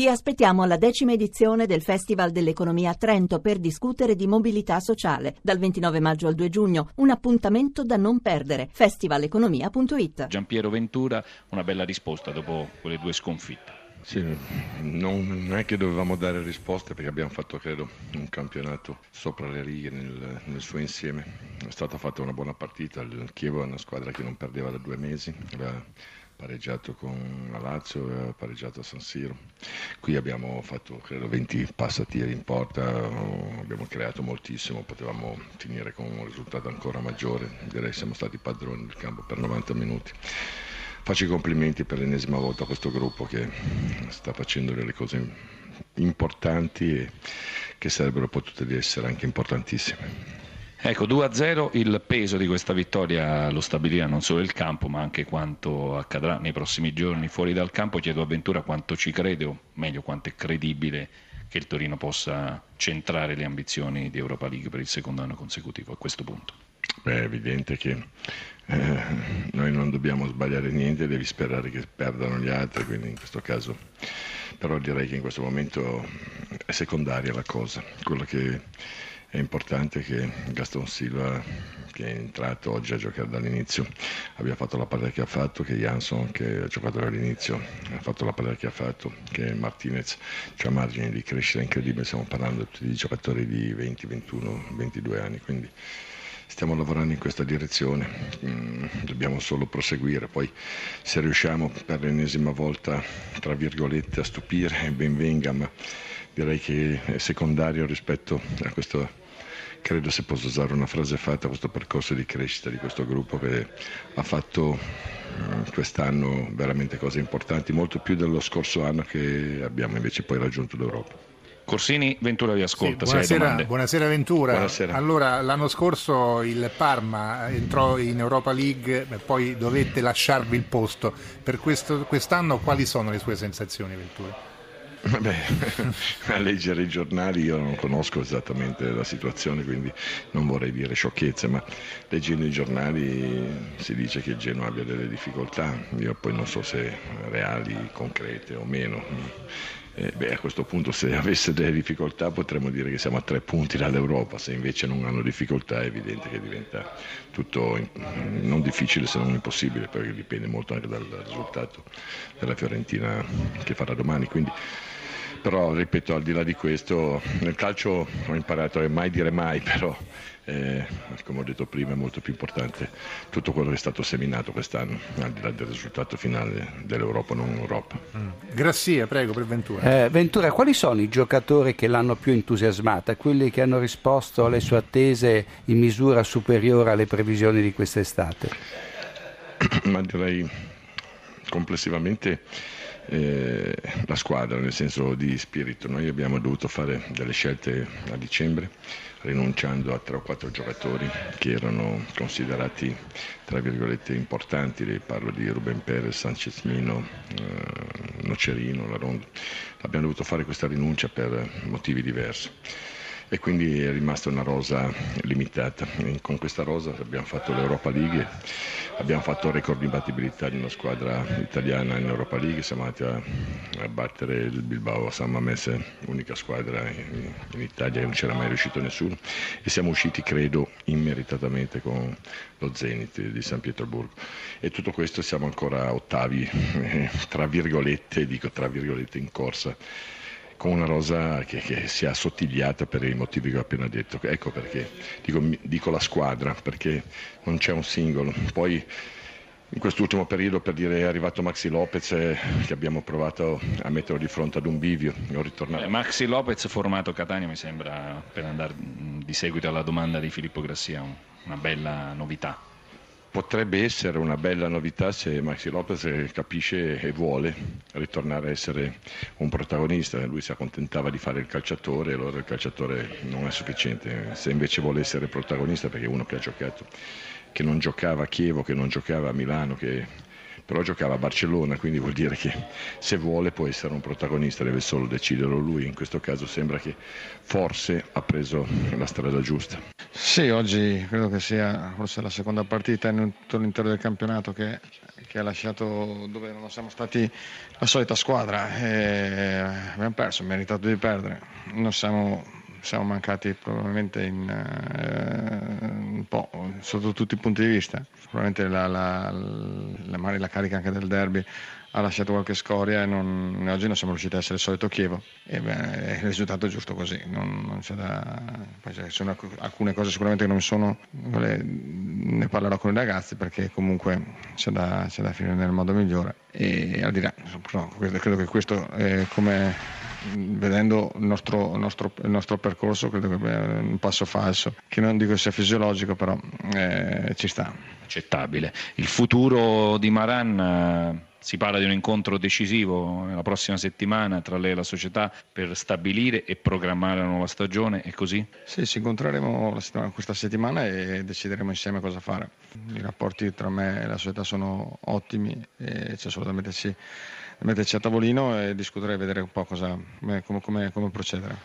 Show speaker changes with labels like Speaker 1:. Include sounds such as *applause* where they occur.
Speaker 1: Vi aspettiamo alla decima edizione del Festival dell'Economia a Trento per discutere di mobilità sociale. Dal 29 maggio al 2 giugno, un appuntamento da non perdere. festivaleconomia.it
Speaker 2: Giampiero Ventura, una bella risposta dopo quelle due sconfitte.
Speaker 3: Sì, non è che dovevamo dare risposte perché abbiamo fatto, credo, un campionato sopra le righe nel, nel suo insieme. È stata fatta una buona partita, il Chievo è una squadra che non perdeva da due mesi, aveva pareggiato con la Lazio aveva pareggiato a San Siro. Qui abbiamo fatto, credo, 20 passatiri in porta, abbiamo creato moltissimo, potevamo finire con un risultato ancora maggiore, direi siamo stati padroni del campo per 90 minuti faccio i complimenti per l'ennesima volta a questo gruppo che sta facendo delle cose importanti e che sarebbero potute essere anche importantissime.
Speaker 2: Ecco, 2-0 il peso di questa vittoria lo stabilirà non solo il campo ma anche quanto accadrà nei prossimi giorni fuori dal campo. Chiedo a Ventura quanto ci crede o meglio quanto è credibile che il Torino possa centrare le ambizioni di Europa League per il secondo anno consecutivo a questo punto.
Speaker 3: Beh, è evidente che eh, noi non dobbiamo sbagliare niente, devi sperare che perdano gli altri, quindi in questo caso però direi che in questo momento è secondaria la cosa, quello che è importante è che Gaston Silva che è entrato oggi a giocare dall'inizio abbia fatto la partita che ha fatto, che Jansson che ha giocato dall'inizio ha fatto la partita che ha fatto, che Martinez ha margini di crescita incredibile, stiamo parlando di giocatori di 20, 21, 22 anni, quindi stiamo lavorando in questa direzione, mm, dobbiamo solo proseguire, poi se riusciamo per l'ennesima volta, tra virgolette, a stupire, ben venga, ma direi che è secondario rispetto a questo, credo se posso usare una frase fatta, a questo percorso di crescita di questo gruppo che ha fatto mm, quest'anno veramente cose importanti, molto più dello scorso anno che abbiamo invece poi raggiunto l'Europa.
Speaker 2: Corsini, Ventura vi ascolta.
Speaker 4: Sì, buonasera, buonasera, Ventura. Buonasera. Allora, l'anno scorso il Parma entrò in Europa League, poi dovette lasciarvi il posto. Per questo, quest'anno quali sono le sue sensazioni, Ventura? *laughs*
Speaker 3: Beh, *laughs* a leggere i giornali io non conosco esattamente la situazione, quindi non vorrei dire sciocchezze, ma leggendo i giornali si dice che il Genoa abbia delle difficoltà, io poi non so se reali, concrete o meno. Eh, beh, a questo punto se avesse delle difficoltà potremmo dire che siamo a tre punti dall'Europa, se invece non hanno difficoltà è evidente che diventa tutto non difficile se non impossibile, perché dipende molto anche dal risultato della Fiorentina che farà domani. Quindi, però ripeto, al di là di questo, nel calcio ho imparato a mai dire mai, però eh, come ho detto prima è molto più importante tutto quello che è stato seminato quest'anno, al di là del risultato finale dell'Europa, non Europa.
Speaker 4: Mm. Grassia, prego, per Ventura.
Speaker 5: Eh, Ventura, quali sono i giocatori che l'hanno più entusiasmata, quelli che hanno risposto alle sue attese in misura superiore alle previsioni di quest'estate? *clears throat*
Speaker 3: Ma direi complessivamente eh, la squadra, nel senso di spirito. Noi abbiamo dovuto fare delle scelte a dicembre, rinunciando a tre o quattro giocatori che erano considerati tra virgolette importanti, parlo di Ruben Perez, Sanchez Mino, eh, Nocerino, Larondo. Abbiamo dovuto fare questa rinuncia per motivi diversi e quindi è rimasta una rosa limitata. Con questa rosa abbiamo fatto l'Europa League, abbiamo fatto il record di battibilità di una squadra italiana in Europa League, siamo andati a, a battere il Bilbao San Mamese, unica squadra in, in Italia che non c'era mai riuscito nessuno. E siamo usciti credo immeritatamente con lo Zenit di San Pietroburgo. E tutto questo siamo ancora ottavi, tra virgolette, dico tra virgolette in corsa con una rosa che, che, si è assottigliata per i motivi che ho appena detto. Ecco perché dico, dico la squadra, perché non c'è un singolo. Poi in quest'ultimo periodo per dire è arrivato Maxi Lopez eh, che abbiamo provato a metterlo di fronte ad un bivio.
Speaker 2: Eh, Maxi Lopez formato Catania mi sembra per andare di seguito alla domanda di Filippo Grassia una bella novità.
Speaker 3: Potrebbe essere una bella novità se Maxi Lopez capisce e vuole ritornare a essere un protagonista. Lui si accontentava di fare il calciatore, allora il calciatore non è sufficiente. Se invece vuole essere protagonista, perché uno che ha giocato, che non giocava a Chievo, che non giocava a Milano, che però giocava a Barcellona, quindi vuol dire che se vuole può essere un protagonista, deve solo deciderlo lui. In questo caso sembra che forse ha preso la strada giusta.
Speaker 6: Sì, oggi credo che sia forse la seconda partita in tutto l'intero del campionato che, che, ha lasciato dove non siamo stati la solita squadra e abbiamo perso, meritato di perdere. Non siamo, siamo mancati probabilmente in, eh, un po' sotto tutti i punti di vista. Probabilmente la, la, la, la carica anche del derby ha lasciato qualche scoria e non, oggi non siamo riusciti a essere il solito Chievo. E beh, il risultato è giusto così non, non c'è da, sono alcune cose sicuramente che non sono ne parlerò con i ragazzi perché comunque c'è da, c'è da finire nel modo migliore. E al di là no, credo che questo è come vedendo il nostro, nostro, il nostro, percorso credo che sia un passo falso che non dico sia fisiologico però eh, ci sta.
Speaker 2: Accettabile. Il futuro di Maran si parla di un incontro decisivo la prossima settimana tra lei e la società per stabilire e programmare la nuova stagione, è così?
Speaker 6: Sì, ci incontreremo settimana, questa settimana e decideremo insieme cosa fare. I rapporti tra me e la società sono ottimi e c'è solo da metterci, metterci a tavolino e discutere e vedere un po' cosa, come, come, come procedere.